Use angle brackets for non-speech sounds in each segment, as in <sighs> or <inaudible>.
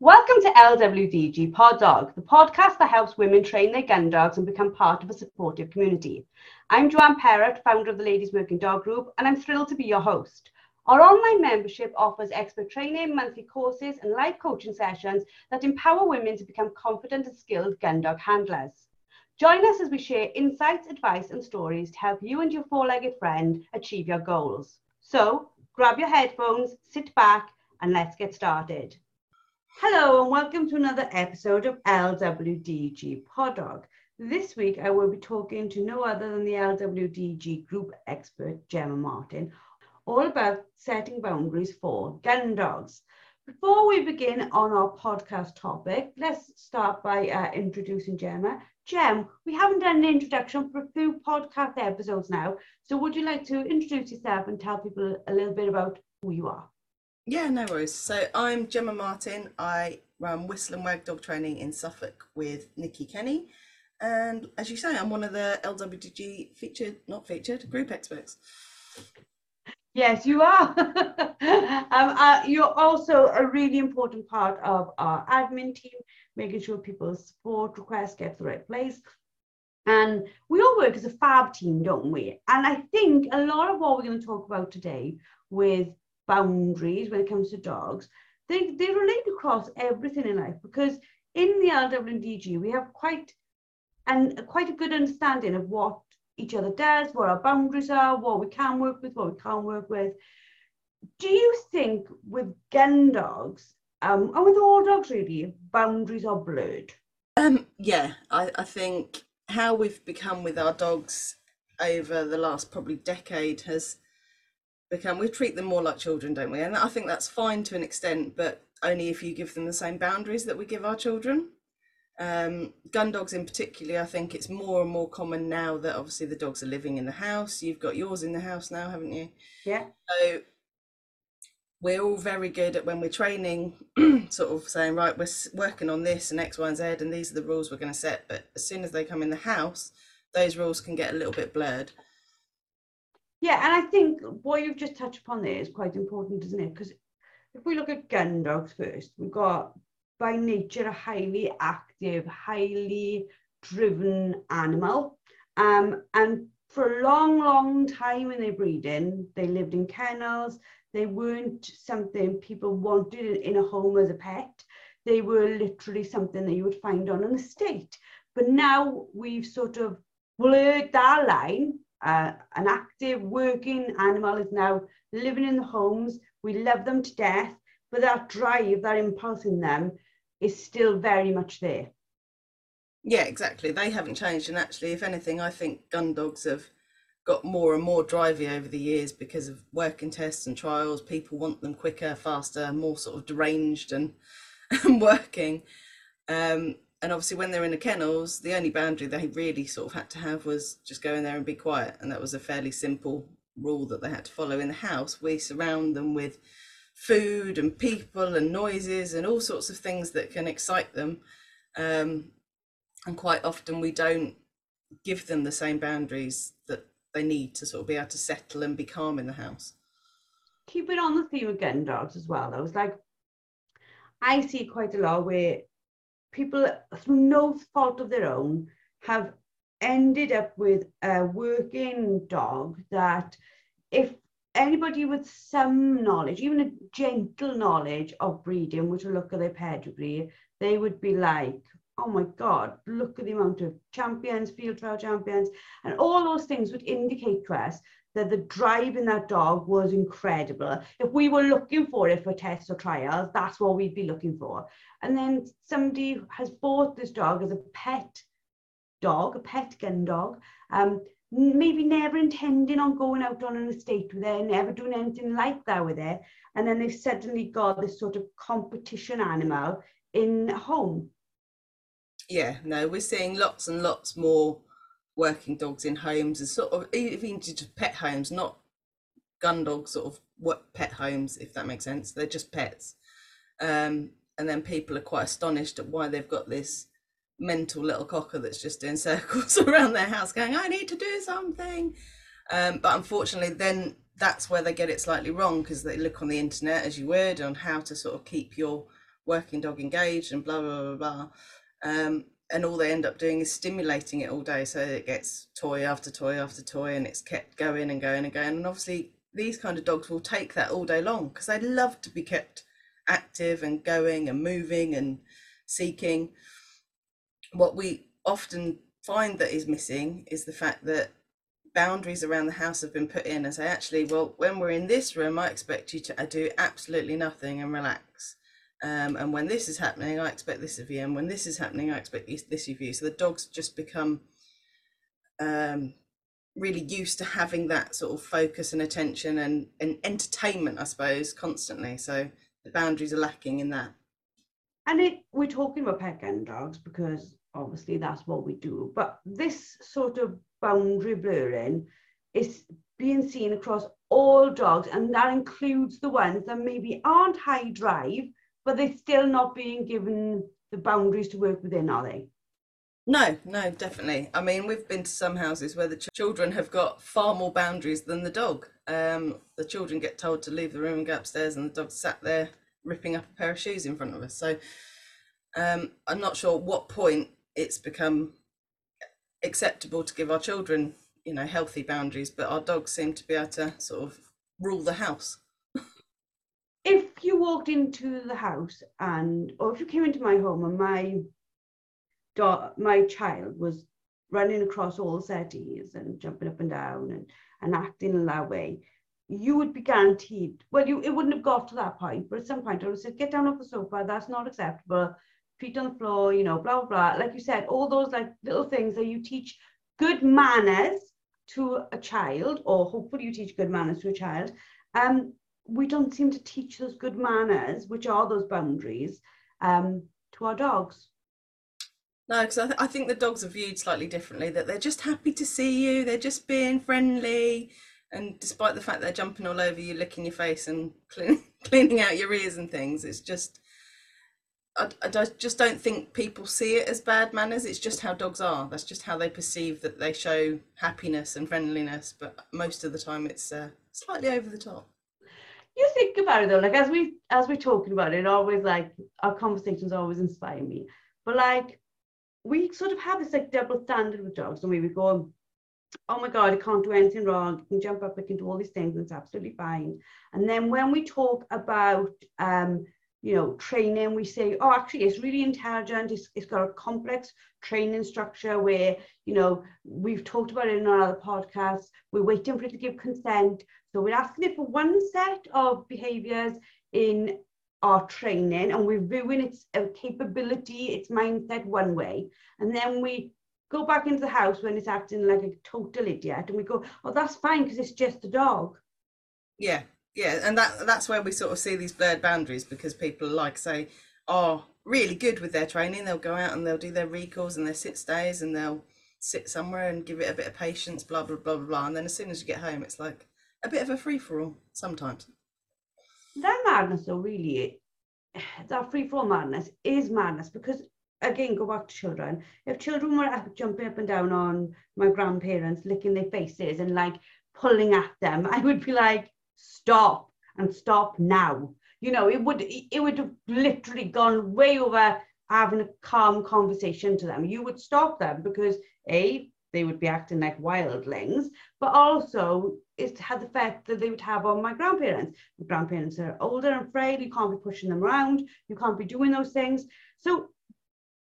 Welcome to LWDG Pod Dog, the podcast that helps women train their gun dogs and become part of a supportive community. I'm Joanne Perrott, founder of the Ladies Working Dog Group, and I'm thrilled to be your host. Our online membership offers expert training, monthly courses, and live coaching sessions that empower women to become confident and skilled gun dog handlers. Join us as we share insights, advice, and stories to help you and your four legged friend achieve your goals. So, grab your headphones, sit back, and let's get started. Hello, and welcome to another episode of LWDG Podog. This week, I will be talking to no other than the LWDG group expert, Jemma Martin, all about setting boundaries for gun dogs. Before we begin on our podcast topic, let's start by uh, introducing Jemma. Jem, we haven't done an introduction for a few podcast episodes now, so would you like to introduce yourself and tell people a little bit about who you are? Yeah, no worries. So I'm Jemma Martin. I run Whistle and Wag Dog Training in Suffolk with Nikki Kenny. And as you say, I'm one of the LWDG featured, not featured, group experts. Yes, you are. <laughs> um, uh, you're also a really important part of our admin team, making sure people's support requests get to the right place. And we all work as a fab team, don't we? And I think a lot of what we're going to talk about today with boundaries when it comes to dogs, they, they relate across everything in life because in the LWDG, we have quite and quite a good understanding of what each other does, what our boundaries are, what we can work with, what we can't work with. Do you think with gun dogs, um, and with all dogs really, boundaries are blurred? Um, yeah, I, I think how we've become with our dogs over the last probably decade has become we treat them more like children don't we and i think that's fine to an extent but only if you give them the same boundaries that we give our children um, gun dogs in particular i think it's more and more common now that obviously the dogs are living in the house. You've got yours in the house now haven't you? Yeah. So we're all very good at when we're training <clears throat> sort of saying right we're working on this and x y and z and these are the rules we're going to set. But as soon as they come in the house those rules can get a little bit blurred. Yeah, and I think what you've just touched upon there is quite important, isn't it? Because if we look at gun dogs first, we've got by nature a highly active, highly driven animal. Um, and for a long, long time when they're breeding, they lived in kennels. They weren't something people wanted in a home as a pet. They were literally something that you would find on an estate. But now we've sort of blurred that line uh, an active working animal is now living in the homes. We love them to death, but that drive, that impulse in them is still very much there. Yeah, exactly. They haven't changed. And actually, if anything, I think gun dogs have got more and more drivey over the years because of working tests and trials. People want them quicker, faster, more sort of deranged and, <laughs> and working. Um, and obviously when they're in the kennels the only boundary they really sort of had to have was just go in there and be quiet and that was a fairly simple rule that they had to follow in the house we surround them with food and people and noises and all sorts of things that can excite them. Um, and quite often we don't give them the same boundaries that they need to sort of be able to settle and be calm in the house. Keep it on the theme of getting dogs as well though. It's like i see quite a lot where people through no fault of their own have ended up with a working dog that if anybody with some knowledge, even a gentle knowledge of breeding, were to look at their pedigree, they would be like, oh my God, look at the amount of champions, field trial champions, and all those things would indicate to us that the drive in that dog was incredible. If we were looking for it for tests or trials, that's what we'd be looking for. And then somebody has bought this dog as a pet dog, a pet gun dog, um, maybe never intending on going out on an estate with it, never doing anything like that with it. And then they've suddenly got this sort of competition animal in home. Yeah, no, we're seeing lots and lots more working dogs in homes and sort of even just pet homes, not gun dogs, sort of what pet homes, if that makes sense. They're just pets. Um, and then people are quite astonished at why they've got this mental little cocker that's just doing <laughs> circles around their house going i need to do something. Um, but unfortunately then that's where they get it slightly wrong because they look on the internet as you would on how to sort of keep your working dog engaged and blah blah blah blah um, and all they end up doing is stimulating it all day. So it gets toy after toy after toy and it's kept going and going and going. And obviously these kind of dogs will take that all day long because they love to be kept active and going and moving and seeking what we often find that is missing is the fact that boundaries around the house have been put in and say actually well when we're in this room i expect you to uh, do absolutely nothing and relax. Um, and when this is happening i expect this of you and when this is happening i expect this of you. So the dogs just become um, really used to having that sort of focus and attention and, and entertainment i suppose constantly. So the boundaries are lacking in that. And it we're talking about pet gun dogs because obviously that's what we do. But this sort of boundary blurring is being seen across all dogs and that includes the ones that maybe aren't high drive but they're still not being given the boundaries to work within are they? No no definitely. I mean we've been to some houses where the ch- children have got far more boundaries than the dog. Um, the children get told to leave the room and go upstairs and the dog sat there ripping up a pair of shoes in front of us. So um, i'm not sure what point it's become acceptable to give our children, you know, healthy boundaries, but our dogs seem to be able to sort of rule the house. if you walked into the house and, or if you came into my home and my dog, my child was running across all the settees and jumping up and down and, and acting in that way, you would be guaranteed. Well, you it wouldn't have got to that point, but at some point I would have said, "Get down off the sofa. That's not acceptable feet on the floor, you know, blah, blah, blah. Like you said, all those like little things that you teach good manners to a child, or hopefully you teach good manners to a child. Um, we don't seem to teach those good manners, which are those boundaries, um, to our dogs. No, because I, th- I think the dogs are viewed slightly differently. That they're just happy to see you. They're just being friendly, and despite the fact they're jumping all over you, licking your face and clean, <laughs> cleaning out your ears and things, it's just I, I just don't think people see it as bad manners. It's just how dogs are. That's just how they perceive that they show happiness and friendliness. But most of the time, it's uh, slightly over the top. You think about it though, like as we as we're talking about it, always like our conversations always inspire me. But like we sort of have this like double standard with dogs, and we would go, oh my god, it can't do anything wrong. It can jump up, it can do all these things, and it's absolutely fine. And then when we talk about um you know, training, we say, oh, actually, it's really intelligent. It's, it's got a complex training structure where, you know, we've talked about it in our other podcasts. We're waiting for it to give consent. So we're asking it for one set of behaviors in our training and we're viewing its uh, capability, its mindset one way. And then we go back into the house when it's acting like a total idiot and we go, oh, that's fine because it's just a dog. Yeah, yeah and that that's where we sort of see these blurred boundaries because people like say are really good with their training they'll go out and they'll do their recalls and their sit stays and they'll sit somewhere and give it a bit of patience blah blah blah blah, blah. and then as soon as you get home it's like a bit of a free-for-all sometimes that madness though really that free-for-all madness is madness because again go back to children if children were jumping up and down on my grandparents licking their faces and like pulling at them <laughs> i would be like stop and stop now. You know, it would it would have literally gone way over having a calm conversation to them. You would stop them because a they would be acting like wildlings, but also it had the effect that they would have on my grandparents. My grandparents are older and frail, you can't be pushing them around, you can't be doing those things. So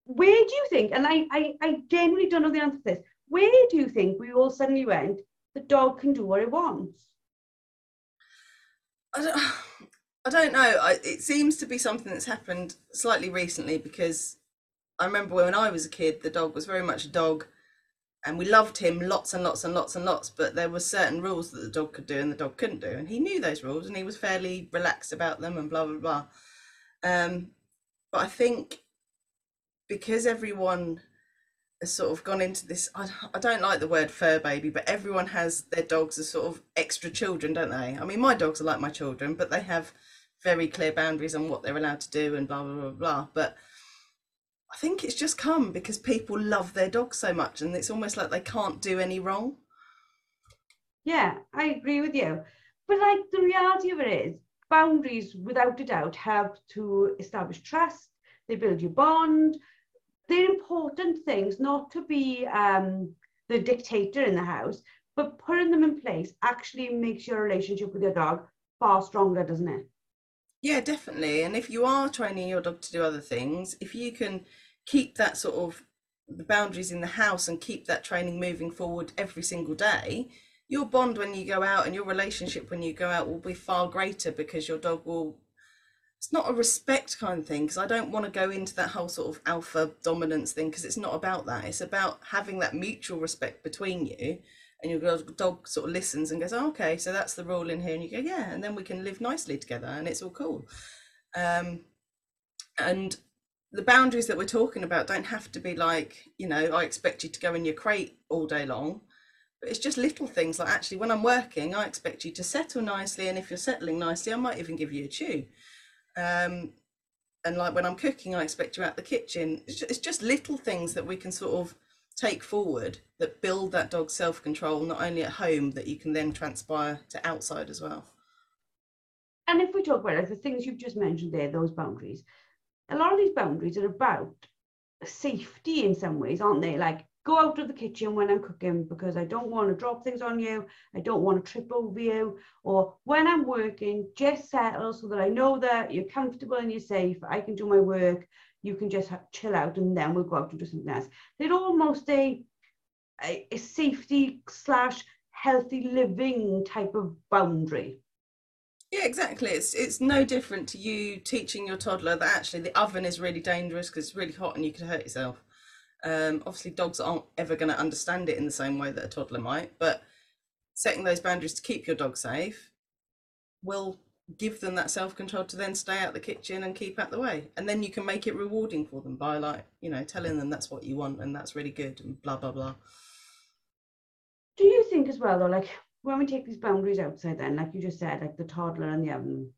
where do you think, and I, I, I genuinely don't know the answer to this, where do you think we all suddenly went, the dog can do what it wants? I don't, <sighs> I don't know. I, it seems to be something that's happened slightly recently because I remember when I was a kid, the dog was very much a dog, and we loved him lots and lots and lots and lots. But there were certain rules that the dog could do and the dog couldn't do, and he knew those rules and he was fairly relaxed about them and blah blah blah. Um, but I think because everyone sort of gone into this I, I don't like the word fur baby but everyone has their dogs as sort of extra children don't they i mean my dogs are like my children but they have very clear boundaries on what they're allowed to do and blah blah blah blah. But I think it's just come because people love their dogs so much, and it's almost like they can't do any wrong. Yeah, I agree with you. But like the reality of it is, boundaries, without a doubt, help to establish trust. They build your bond. They're important things, not to be um, the dictator in the house, but putting them in place actually makes your relationship with your dog far stronger, doesn't it? Yeah, definitely. And if you are training your dog to do other things, if you can keep that sort of the boundaries in the house and keep that training moving forward every single day, your bond when you go out and your relationship when you go out will be far greater because your dog will it's not a respect kind of thing because I don't want to go into that whole sort of alpha dominance thing because it's not about that. It's about having that mutual respect between you and your dog sort of listens and goes, oh, okay, so that's the rule in here. And you go, yeah, and then we can live nicely together and it's all cool. Um, and the boundaries that we're talking about don't have to be like, you know, I expect you to go in your crate all day long. But it's just little things like actually, when I'm working, I expect you to settle nicely. And if you're settling nicely, I might even give you a chew. Um, and like when I'm cooking, I expect you out the kitchen. It's just, it's just little things that we can sort of take forward that build that dog's self control, not only at home, that you can then transpire to outside as well. And if we talk about the things you've just mentioned there, those boundaries, a lot of these boundaries are about safety in some ways, aren't they? Like go out of the kitchen when I'm cooking because I don't want to drop things on you. I don't want to trip over you. Or when I'm working, just settle so that I know that you're comfortable and you're safe. I can do my work. You can just chill out and then we'll go out and do something else. They're almost a, a, a safety slash healthy living type of boundary. Yeah, exactly. It's it's no different to you teaching your toddler that actually the oven is really dangerous because it's really hot and you could hurt yourself. Um, obviously, dogs aren't ever going to understand it in the same way that a toddler might, but setting those boundaries to keep your dog safe will give them that self control to then stay out the kitchen and keep out the way. And then you can make it rewarding for them by like, you know, telling them that's what you want and that's really good and blah, blah, blah. Do you think as well, though, like when we take these boundaries outside, then, like you just said, like the toddler and the oven,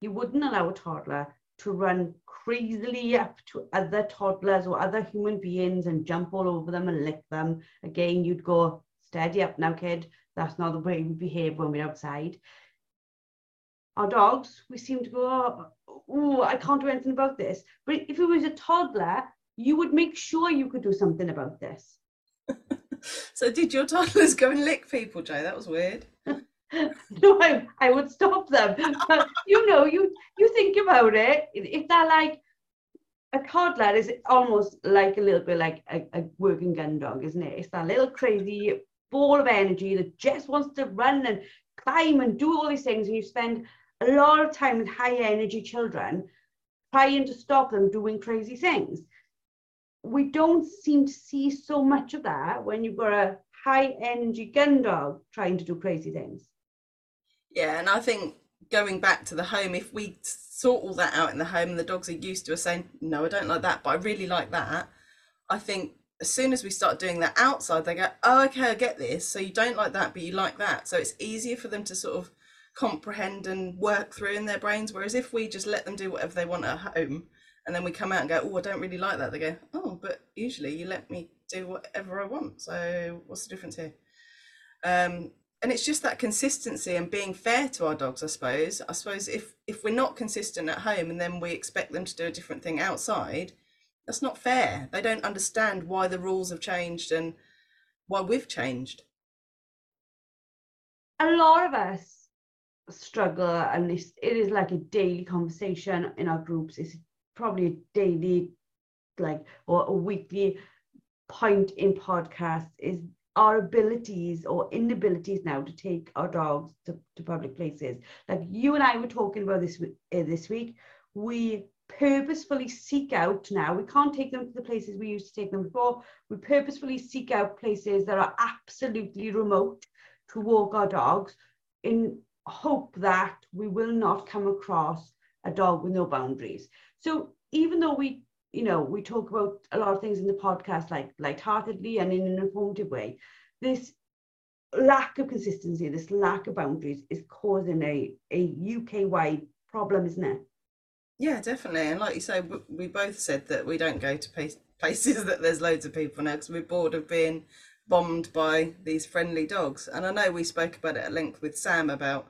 you wouldn't allow a toddler to run crazily up to other toddlers or other human beings and jump all over them and lick them. Again, you'd go, steady up now, kid. That's not the way we behave when we're outside. Our dogs, we seem to go, oh, I can't do anything about this. But if it was a toddler, you would make sure you could do something about this. <laughs> so did your toddlers go and lick people, Joe? That was weird. <laughs> <laughs> no, I, I would stop them. But you know, you you think about it. If they're like a toddler is almost like a little bit like a, a working gun dog, isn't it? It's that little crazy ball of energy that just wants to run and climb and do all these things, and you spend a lot of time with high energy children trying to stop them doing crazy things. We don't seem to see so much of that when you've got a high energy gun dog trying to do crazy things. Yeah, and I think going back to the home, if we sort all that out in the home and the dogs are used to us saying, no, I don't like that, but I really like that, I think as soon as we start doing that outside, they go, oh, okay, I get this. So you don't like that, but you like that. So it's easier for them to sort of comprehend and work through in their brains. Whereas if we just let them do whatever they want at home and then we come out and go, oh, I don't really like that, they go, oh, but usually you let me do whatever I want. So what's the difference here? Um, and it's just that consistency and being fair to our dogs i suppose. I suppose if if we're not consistent at home and then we expect them to do a different thing outside that's not fair. They don't understand why the rules have changed and why we've changed. A lot of us struggle and it is like a daily conversation in our groups. It's probably a daily like or a weekly point in podcasts is our abilities or inabilities now to take our dogs to, to public places. Like you and I were talking about this uh, this week, we purposefully seek out now. We can't take them to the places we used to take them before. We purposefully seek out places that are absolutely remote to walk our dogs in hope that we will not come across a dog with no boundaries. So even though we you know, we talk about a lot of things in the podcast, like lightheartedly and in an informative way. This lack of consistency, this lack of boundaries is causing a, a UK wide problem, isn't it? Yeah, definitely. And like you say, we both said that we don't go to places <laughs> that there's loads of people now because we're bored of being bombed by these friendly dogs. And I know we spoke about it at length with Sam about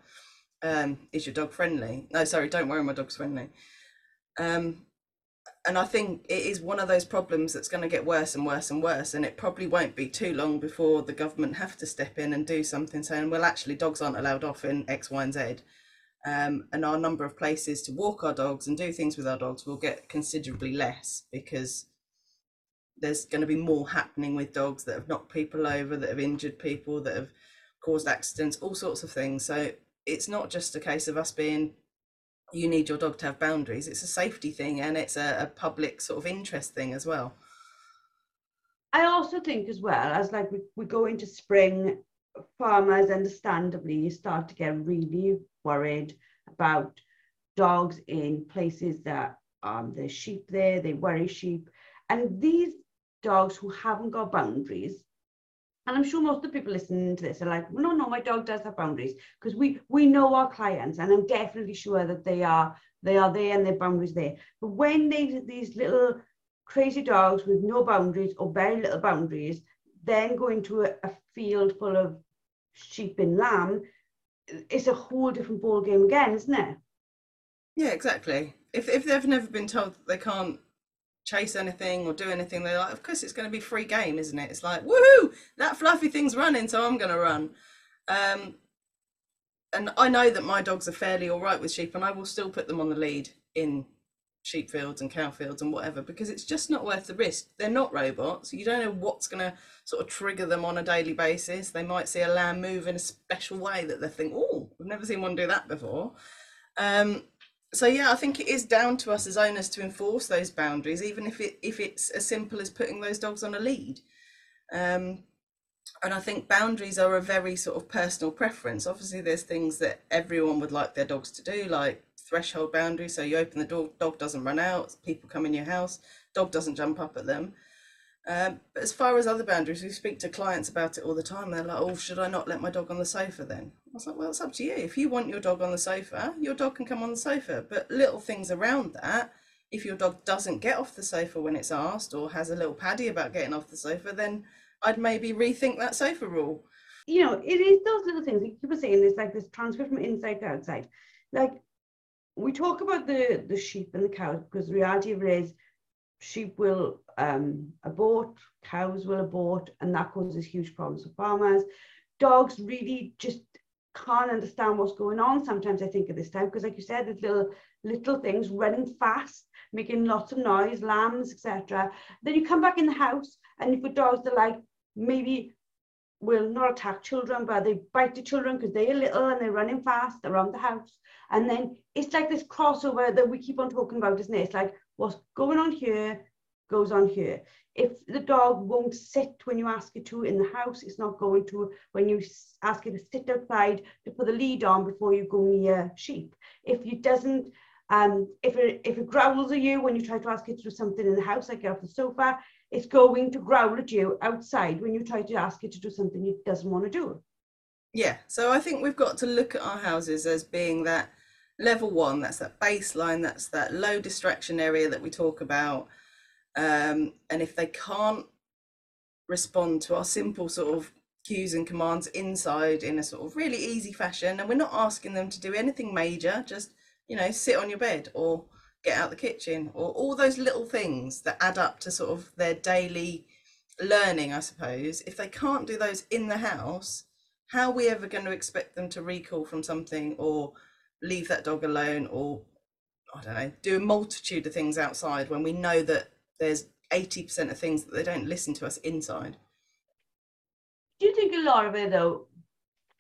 um, is your dog friendly? No, sorry, don't worry, my dog's friendly. Um, and I think it is one of those problems that's going to get worse and worse and worse. And it probably won't be too long before the government have to step in and do something saying, well, actually, dogs aren't allowed off in X, Y, and Z. Um, and our number of places to walk our dogs and do things with our dogs will get considerably less because there's going to be more happening with dogs that have knocked people over, that have injured people, that have caused accidents, all sorts of things. So it's not just a case of us being you need your dog to have boundaries. It's a safety thing and it's a, a public sort of interest thing as well. I also think as well as like we, we go into spring farmers understandably start to get really worried about dogs in places that um, there's sheep there they worry sheep. And these dogs who haven't got boundaries and I'm sure most of the people listening to this are like, no, no, my dog does have boundaries because we we know our clients, and I'm definitely sure that they are they are there and their boundaries there. But when they these little crazy dogs with no boundaries or very little boundaries then go into a, a field full of sheep and lamb, it's a whole different ball game again, isn't it? Yeah, exactly. If if they've never been told they can't chase anything or do anything, they're like, of course it's going to be free game, isn't it? It's like, woohoo, that fluffy thing's running, so I'm going to run. Um, and I know that my dogs are fairly all right with sheep, and I will still put them on the lead in sheep fields and cow fields and whatever because it's just not worth the risk. They're not robots. You don't know what's going to sort of trigger them on a daily basis. They might see a lamb move in a special way that they think, oh, I've never seen one do that before. Um, so yeah, I think it is down to us as owners to enforce those boundaries, even if it if it's as simple as putting those dogs on a lead. Um, and I think boundaries are a very sort of personal preference. Obviously, there's things that everyone would like their dogs to do, like threshold boundaries. So you open the door, dog doesn't run out, people come in your house, dog doesn't jump up at them. Um, but as far as other boundaries, we speak to clients about it all the time. They're like, "Oh, should I not let my dog on the sofa then?" Was like, "Well, it's up to you. If you want your dog on the sofa, your dog can come on the sofa. But little things around that, if your dog doesn't get off the sofa when it's asked, or has a little paddy about getting off the sofa, then I'd maybe rethink that sofa rule." You know, it is those little things. You were saying, it's like this transfer from inside to outside. Like we talk about the the sheep and the cows because the reality of it is sheep will um, abort, cows will abort, and that causes huge problems for farmers. Dogs really just can't understand what's going on sometimes, I think, at this time, because like you said, there's little little things running fast, making lots of noise, lambs, etc. Then you come back in the house and you've dogs that like maybe will not attack children, but they bite the children because they're little and they're running fast around the house. And then it's like this crossover that we keep on talking about, isn't it? It's like what's going on here goes on here. If the dog won't sit when you ask it to in the house, it's not going to when you ask it to sit outside to put the lead on before you go near sheep. If it doesn't, um, if it if it growls at you when you try to ask it to do something in the house, like get off the sofa, it's going to growl at you outside when you try to ask it to do something it doesn't want to do. Yeah, so I think we've got to look at our houses as being that level one, that's that baseline, that's that low distraction area that we talk about. Um, and if they can't respond to our simple sort of cues and commands inside in a sort of really easy fashion, and we're not asking them to do anything major, just, you know, sit on your bed or get out the kitchen or all those little things that add up to sort of their daily learning, I suppose. If they can't do those in the house, how are we ever going to expect them to recall from something or leave that dog alone or I don't know, do a multitude of things outside when we know that there's 80% of things that they don't listen to us inside. Do you think a lot of it though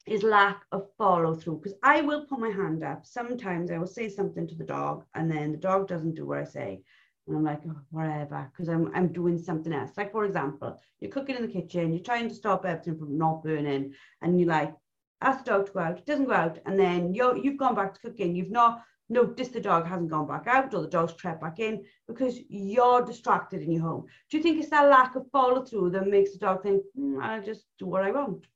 is lack of follow through? Because I will put my hand up. Sometimes I will say something to the dog and then the dog doesn't do what I say. And I'm like, oh, whatever, because I'm, I'm doing something else. Like, for example, you're cooking in the kitchen, you're trying to stop everything from not burning, and you're like, ask the dog to go out, it doesn't go out, and then you're, you've gone back to cooking, you've not noticed the dog hasn't gone back out or the dog's crept back in because you're distracted in your home. Do you think it's that lack of follow through that makes the dog think, mm, I'll just do what I want?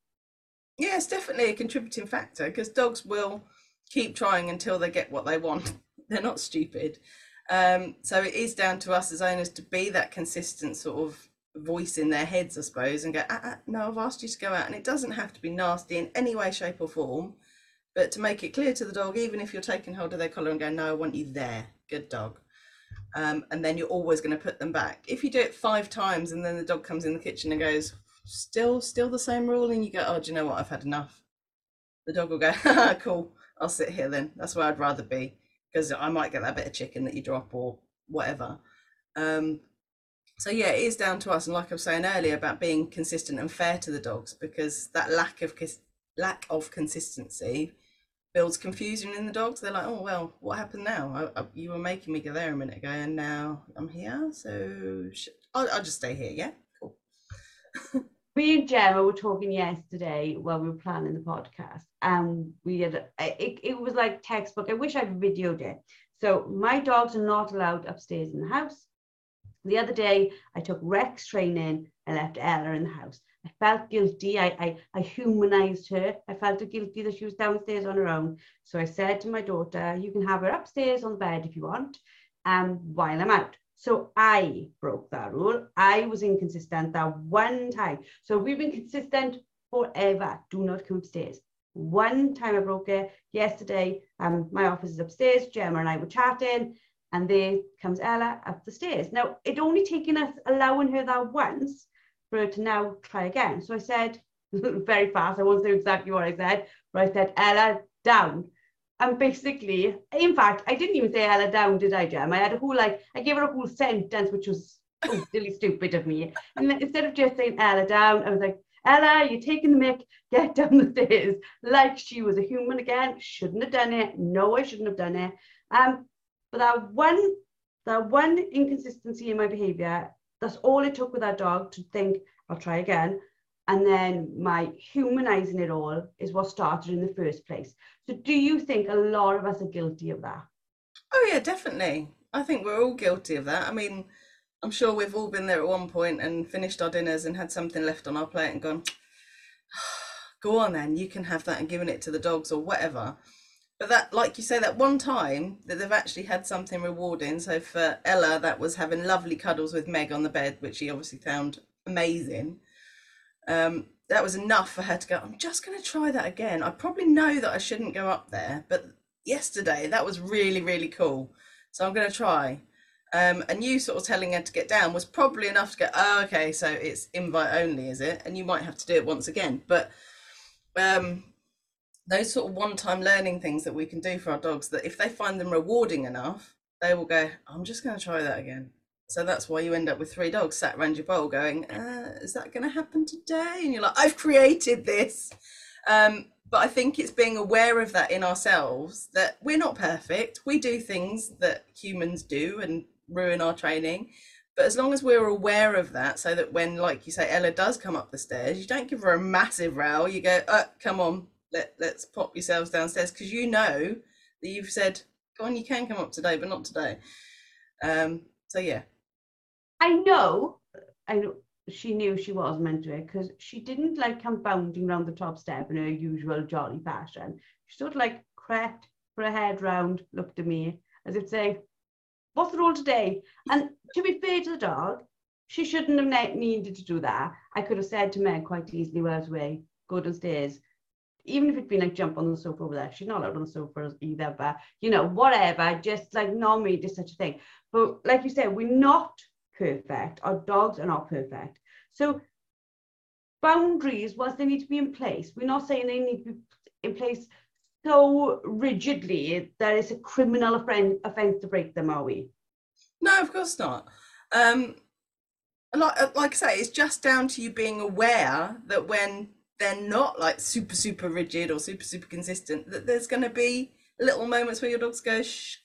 Yeah, it's definitely a contributing factor because dogs will keep trying until they get what they want. <laughs> They're not stupid. Um, so it is down to us as owners to be that consistent sort of voice in their heads, I suppose, and go, ah, ah, no, I've asked you to go out. And it doesn't have to be nasty in any way, shape, or form, but to make it clear to the dog, even if you're taking hold of their collar and going, no, I want you there, good dog. Um, and then you're always going to put them back. If you do it five times and then the dog comes in the kitchen and goes, still, still the same rule, and you go, oh, do you know what? I've had enough. The dog will go, <laughs> cool, I'll sit here then. That's where I'd rather be because I might get that bit of chicken that you drop or whatever. Um, so yeah, it is down to us, and like I was saying earlier about being consistent and fair to the dogs, because that lack of lack of consistency builds confusion in the dogs. They're like, oh well, what happened now? I, I, you were making me go there a minute ago, and now I'm here, so I'll, I'll just stay here. Yeah, cool. <laughs> me and Jemma were talking yesterday while we were planning the podcast, and we had it, it was like textbook. I wish I'd videoed it. So my dogs are not allowed upstairs in the house. The other day, I took Rex training. I left Ella in the house. I felt guilty. I, I, I humanized her. I felt guilty that she was downstairs on her own. So I said to my daughter, you can have her upstairs on the bed if you want, um, while I'm out. So I broke that rule. I was inconsistent that one time. So we've been consistent forever. Do not come upstairs. One time I broke it yesterday. Um, my office is upstairs. Jemma and I were chatting, and there comes Ella up the stairs. Now it only taken us allowing her that once for her to now try again. So I said <laughs> very fast. I won't say exactly what I said, but I said Ella down. And basically, in fact, I didn't even say Ella down, did I, Jem? I had a whole like I gave her a whole sentence, which was really <laughs> stupid of me. And instead of just saying Ella down, I was like, Ella, you're taking the mic, get down the stairs. Like she was a human again. Shouldn't have done it. No, I shouldn't have done it. Um, but that one, that one inconsistency in my behavior, that's all it took with that dog to think, I'll try again. And then my humanizing it all is what started in the first place. So do you think a lot of us are guilty of that? Oh yeah, definitely. I think we're all guilty of that. I mean, I'm sure we've all been there at one point and finished our dinners and had something left on our plate and gone, <sighs> go on then, you can have that and given it to the dogs or whatever. But that, like you say, that one time that they've actually had something rewarding. So for Ella, that was having lovely cuddles with Meg on the bed, which she obviously found amazing um, that was enough for her to go, I'm just going to try that again. I probably know that I shouldn't go up there, but yesterday that was really, really cool. So I'm going to try. Um, and you sort of telling her to get down was probably enough to go, oh, okay, so it's invite only, is it? And you might have to do it once again. But um, those sort of one time learning things that we can do for our dogs, that if they find them rewarding enough, they will go, I'm just going to try that again. So that's why you end up with three dogs sat around your bowl going, uh, is that going to happen today? And you're like, I've created this. Um, but I think it's being aware of that in ourselves that we're not perfect. We do things that humans do and ruin our training. But as long as we're aware of that, so that when, like you say, Ella does come up the stairs, you don't give her a massive row. You go, uh, come on, let, let's pop yourselves downstairs because you know that you've said, go on, you can come up today, but not today. Um, so, yeah, I know, I know she knew she was meant to it because she didn't like come bounding round the top step in her usual jolly fashion. She sort of like crept, her head round, looked at me as if to say, What's the rule today? And to be fair to the dog, she shouldn't have needed to do that. I could have said to Meg quite easily while I was away, go downstairs. Even if it'd been like jump on the sofa over there, she's not allowed on the sofa either, but you know, whatever, just like normally do such a thing. But like you said, we're not perfect. Our dogs are not perfect. So boundaries, whilst they need to be in place, we're not saying they need to be in place so rigidly that it's a criminal offence to break them, are we? No, of course not. Um, like, like I say, it's just down to you being aware that when they're not like super, super rigid or super, super consistent, that there's going to be little moments where your dogs go,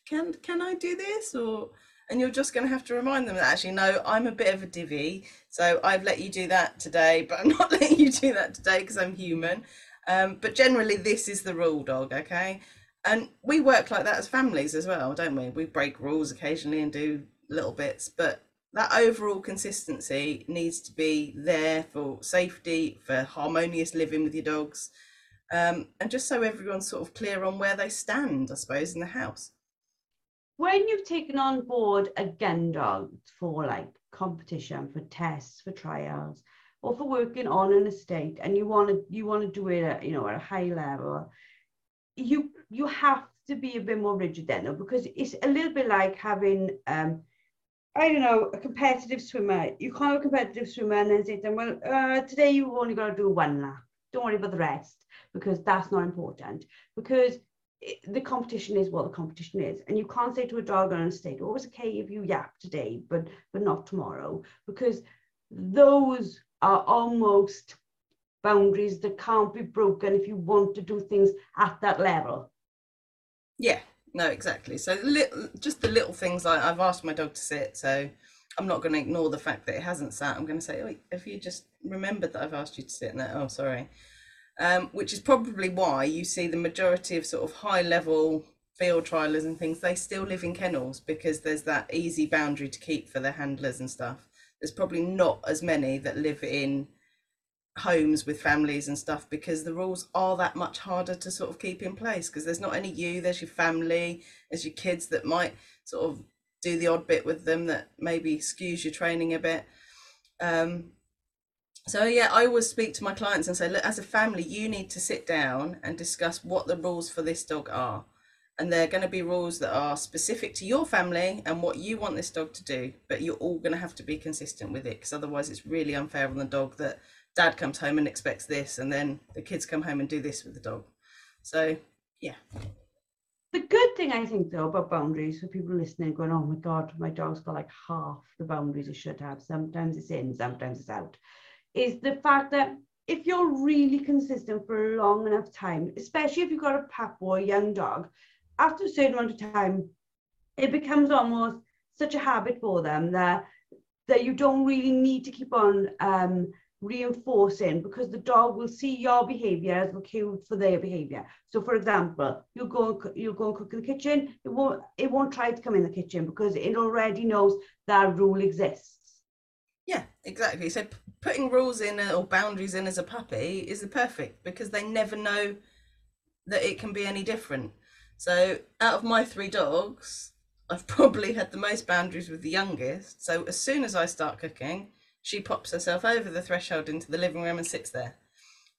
can, can I do this? Or, and you're just going to have to remind them that actually no i'm a bit of a divvy so i've let you do that today <laughs> but i'm not letting you do that today because i'm human. Um, but generally this is the rule dog okay? And we work like that as families as well don't we? We break rules occasionally and do little bits but that overall consistency needs to be there for safety for harmonious living with your dogs Um, and just so everyone's sort of clear on where they stand, I suppose, in the house. When you've taken on board a gun dog for like competition, for tests, for trials, or for working on an estate, and you want to you want to do it at you know at a high level, you you have to be a bit more rigid then, though, because it's a little bit like having um, I don't know, a competitive swimmer. You can't have a competitive swimmer and then say to them, well, uh, today you've only got to do one lap. Don't worry about the rest because that's not important. Because it, the competition is what the competition is. And you can't say to a dog on a estate, oh, it's okay if you yap today, but but not tomorrow. Because those are almost boundaries that can't be broken if you want to do things at that level. Yeah, no, exactly. So little, just the little things like I've asked my dog to sit, so I'm not going to ignore the fact that it hasn't sat. I'm going to say, oh, if you just remembered that I've asked you to sit, and oh, sorry. Um, which is probably why you see the majority of sort of high level field trialers and things, they still live in kennels because there's that easy boundary to keep for their handlers and stuff. There's probably not as many that live in homes with families and stuff because the rules are that much harder to sort of keep in place because there's not only you there's your family there's your kids that might sort of do the odd bit with them that maybe skews your training a bit. Um, so yeah i always speak to my clients and say look as a family you need to sit down and discuss what the rules for this dog are. And they're going to be rules that are specific to your family and what you want this dog to do but you're all going to have to be consistent with it because otherwise it's really unfair on the dog that dad comes home and expects this and then the kids come home and do this with the dog. So yeah. The good thing i think though about boundaries for people listening going oh my god my dog's got like half the boundaries it should have. Sometimes it's in sometimes it's out. Is the fact that if you're really consistent for a long enough time especially if you've got a pup or a young dog after a certain amount of time it becomes almost such a habit for them that that you don't really need to keep on um, reinforcing because the dog will see your behavior as the cue for their behavior. So for example, you go you go and cook in the kitchen, it won't it won't try to come in the kitchen because it already knows that rule exists. Yeah, exactly. So putting rules in uh, or boundaries in as a puppy is the perfect because they never know that it can be any different. So out of my three dogs, I've <laughs> probably had the most boundaries with the youngest. So as soon as I start cooking, she pops herself over the threshold into the living room and sits there.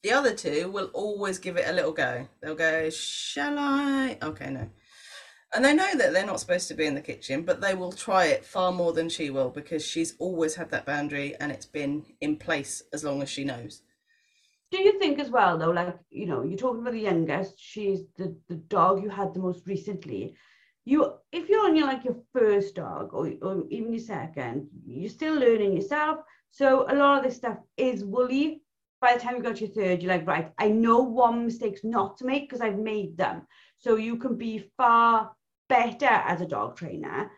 The other two will always give it a little go. They'll go, Shall I? Okay, no. And they know that they're not supposed to be in the kitchen, but they will try it far more than she will because she's always had that boundary and it's been in place as long as she knows. Do you think as well, though, like, you know, you're talking about the youngest, she's the, the dog you had the most recently. You, if you're on your like your first dog or, or even your second, you're still learning yourself. So a lot of this stuff is woolly. By the time you got your third, you're like, right, I know what mistakes not to make because I've made them. So you can be far better as a dog trainer.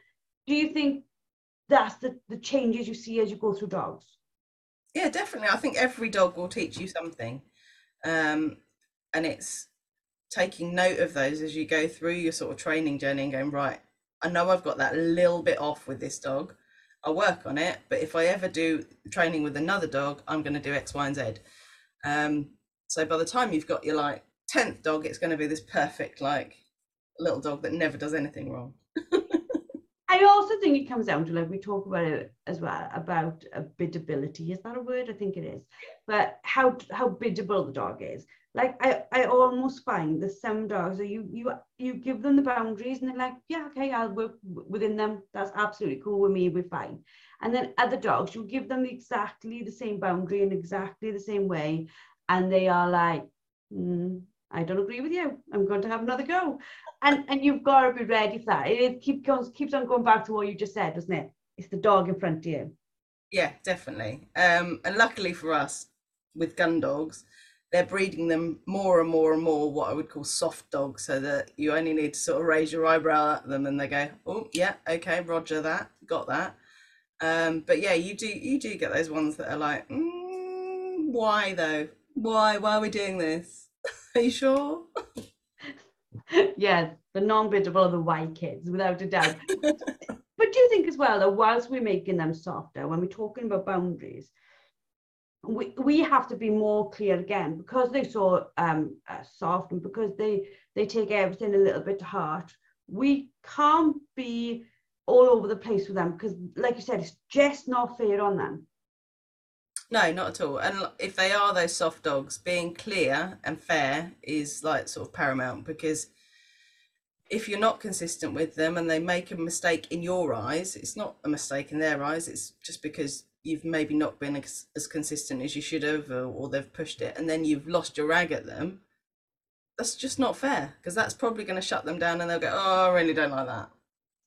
Do you think that's the, the changes you see as you go through dogs? Yeah, definitely. I think every dog will teach you something. Um, and it's taking note of those as you go through your sort of training journey and going, right, I know I've got that little bit off with this dog. I'll work on it. But if I ever do training with another dog, I'm going to do X, Y, and Z. Um, so by the time you've got your like 10th dog, it's going to be this perfect, like little dog that never does anything wrong. <laughs> I also think it comes down to like we talk about it as well about a biddability. Is that a word? I think it is. But how how biddable the dog is. Like I, I almost find the some dogs are you you you give them the boundaries and they're like, yeah, okay, I'll work within them. That's absolutely cool with me. We're fine. And then other dogs, you give them exactly the same boundary in exactly the same way, and they are like, mm, I don't agree with you. I'm going to have another go. And and you've got to be ready for that. It keep goes, keeps on going back to what you just said, doesn't it? It's the dog in front of you. Yeah, definitely. Um, and luckily for us, with gun dogs, they're breeding them more and more and more what I would call soft dogs, so that you only need to sort of raise your eyebrow at them and they go, oh yeah, okay, Roger that, got that. Um, but yeah, you do you do get those ones that are like, mm, why though? Why why are we doing this? <laughs> are you sure? yeah, the non-biddable are the white kids, without a doubt. <laughs> but do you think as well that whilst we're making them softer, when we're talking about boundaries, we, we have to be more clear again because they're so um, uh, soft and because they they take everything a little bit to heart we can't be all over the place with them because like you said it's just not fair on them. No not at all. And if they are those soft dogs being clear and fair is like sort of paramount because if you're not consistent with them and they make a mistake in your eyes it's not a mistake in their eyes it's just because you've maybe not been as, as consistent as you should have or, they've pushed it and then you've lost your rag at them that's just not fair because that's probably going to shut them down and they'll go oh i really don't like that.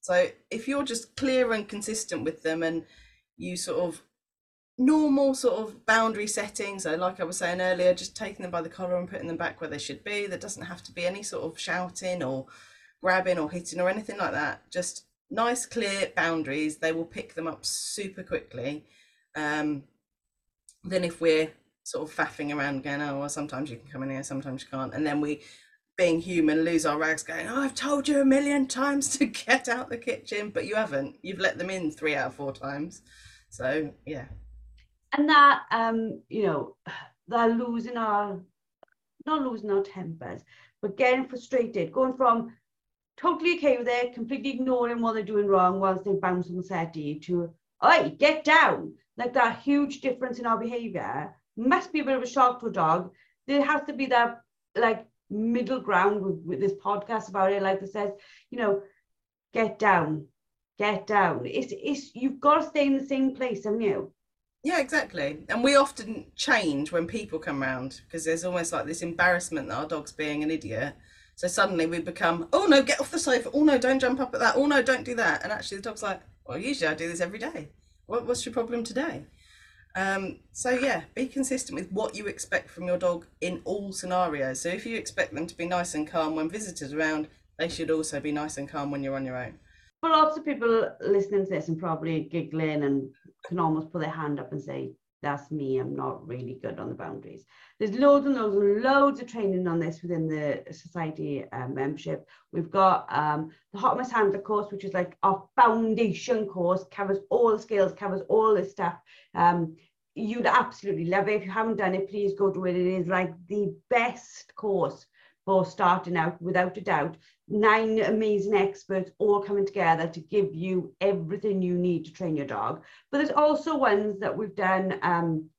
So if you're just clear and consistent with them and you sort of normal sort of boundary settings so like i was saying earlier just taking them by the collar and putting them back where they should be there doesn't have to be any sort of shouting or grabbing or hitting or anything like that just nice clear boundaries they will pick them up super quickly um, then if we're sort of faffing around going, oh, well, sometimes you can come in here, sometimes you can't. And then we, being human, lose our rags going, oh, I've told you a million <laughs> times to get out the kitchen, but you haven't. You've let them in three out of four times. So, yeah. And that, um, you know, <sighs> they're losing our, not losing our tempers, but getting frustrated, going from totally okay with it, completely ignoring what they're doing wrong whilst they bounce on the settee to, oi, get down like that huge difference in our behavior must be a bit of a shock to a dog. There has to be that like middle ground with, with this podcast about it, like it says, you know, get down, get down. It's it's you've got to stay in the same place, haven't you? Yeah, exactly. And we often change when people come around because there's almost like this embarrassment that our dog's being an idiot. So suddenly we become, oh no, get off the sofa. Oh no, don't jump up at that. Oh no, don't do that. And actually the dog's like, well, usually I do this every day. What, what's your problem today? Um, so yeah, be consistent with what you expect from your dog in all scenarios. So if you expect them to be nice and calm when visitors around, they should also be nice and calm when you're on your own. For lots of people listening to this and probably giggling and can almost put their hand up and say, that's me, I'm not really good on the boundaries. There's loads and loads and loads of training on this within the society uh, membership. We've got um, the Hot Mess Handler course, which is like our foundation course, covers all the skills, covers all this stuff. Um, you'd absolutely love it. If you haven't done it, please go do it. It is like the best course for starting out, without a doubt. Nine amazing experts all coming together to give you everything you need to train your dog. But there's also ones that we've done. Um,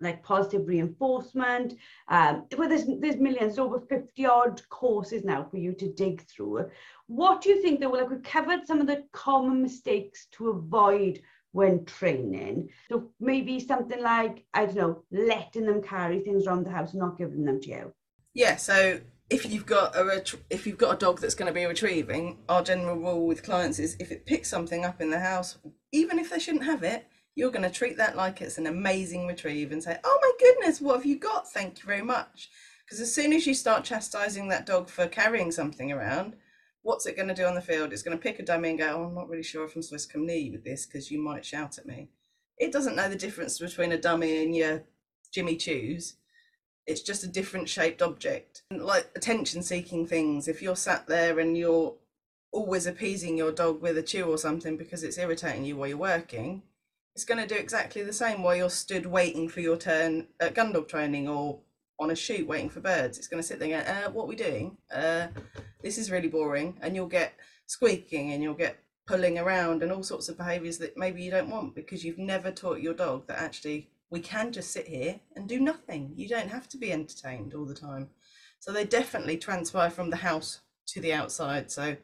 like positive reinforcement. Um, well, there's there's millions, over 50 odd courses now for you to dig through. What do you think that like we've covered some of the common mistakes to avoid when training? So maybe something like, I don't know, letting them carry things around the house not giving them to you. Yeah, so if you've got a ret- if you've got a dog that's going to be retrieving, our general rule with clients is if it picks something up in the house, even if they shouldn't have it, you're going to treat that like it's an amazing retrieve and say, "Oh my goodness, what have you got? Thank you very much." Because as soon as you start chastising that dog for carrying something around, what's it going to do on the field? It's going to pick a dummy and go, oh, "I'm not really sure if I'm supposed to come near you with this because you might shout at me." It doesn't know the difference between a dummy and your Jimmy Choos it's just a different shaped object. Like attention seeking things, if you're sat there and you're always appeasing your dog with a chew or something because it's irritating you while you're working, it's going to do exactly the same while you're stood waiting for your turn at gun dog training or on a shoot waiting for birds. It's going to sit there going, uh, what are we doing? Uh, this is really boring. And you'll get squeaking and you'll get pulling around and all sorts of behaviours that maybe you don't want because you've never taught your dog that actually we can just sit here and do nothing. You don't have to be entertained all the time. So they definitely transfer from the house to the outside. So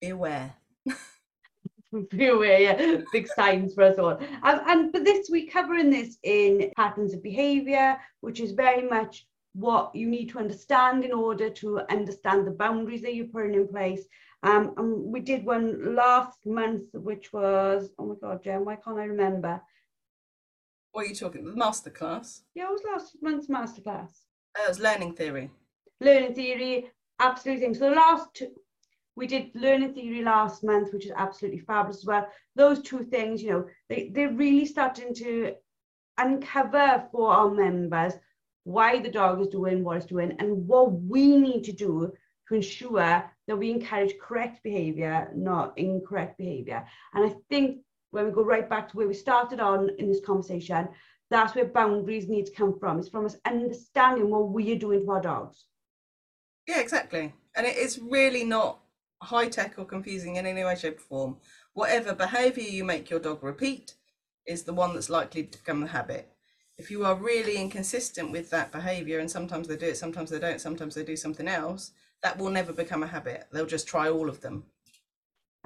be aware. <laughs> be aware, yeah. Big signs for us all. Um, and for this we're covering this in patterns of behaviour, which is very much what you need to understand in order to understand the boundaries that you're putting in place. Um, and we did one last month, which was oh my god, Jem, why can't I remember? What are you talking? The masterclass? Yeah, it was last month's masterclass. Uh, it was learning theory. Learning theory, absolutely. So the last two, we did learning theory last month, which is absolutely fabulous as well. Those two things, you know, they, they're really starting to uncover for our members why the dog is doing what it's doing and what we need to do to ensure that we encourage correct behavior, not incorrect behavior. And I think when we go right back to where we started on in this conversation, that's where boundaries need to come from. It's from us understanding what we are doing to our dogs. Yeah, exactly. And it is really not high tech or confusing in any way, shape, or form. Whatever behavior you make your dog repeat is the one that's likely to become the habit. If you are really inconsistent with that behavior, and sometimes they do it, sometimes they don't, sometimes they do something else, that will never become a habit. They'll just try all of them.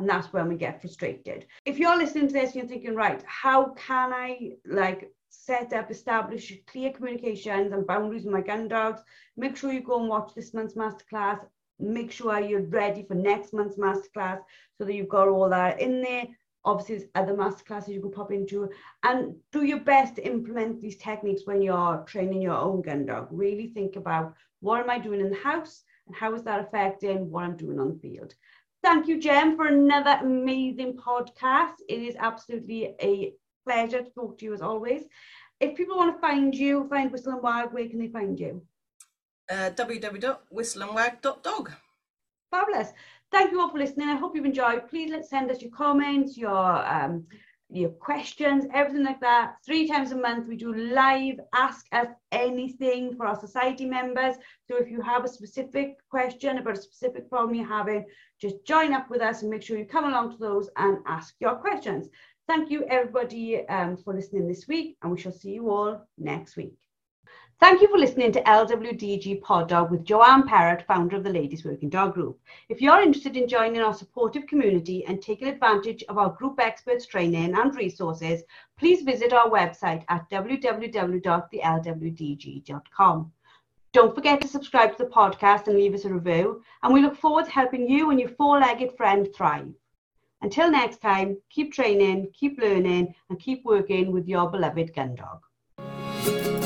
And that's when we get frustrated. If you're listening to this and you're thinking, right, how can I like set up, establish clear communications and boundaries with my gun dogs, make sure you go and watch this month's masterclass. Make sure you're ready for next month's masterclass so that you've got all that in there. Obviously there's other masterclasses you can pop into. And do your best to implement these techniques when you're training your own gun dog. Really think about what am i doing in the house and how is that affecting what i'm doing on the field thank you jem for another amazing podcast it is absolutely a pleasure to talk to you as always if people want to find you find whistle and wag where can they find you uh, www.whistleandwag.dog fabulous thank you all for listening. I hope you've enjoyed. Please let's send us your comments, your um, your questions, everything like that. Three times a month, we do live Ask Us Anything for our society members. So if you have a specific question about a specific problem you're having, just join up with us and make sure you come along to those and ask your questions. Thank you, everybody, um, for listening this week, and we shall see you all next week. Thank you for listening to LWDG Pod Dog with Joanne Perrott, founder of the Ladies Working Dog Group. If you're interested in joining our supportive community and taking advantage of our group experts training and resources, please visit our website at www.thelwdg.com. Don't forget to subscribe to the podcast and leave us a review, and we look forward to helping you and your four-legged friend thrive. Until next time, keep training, keep learning, and keep working with your beloved gun dog.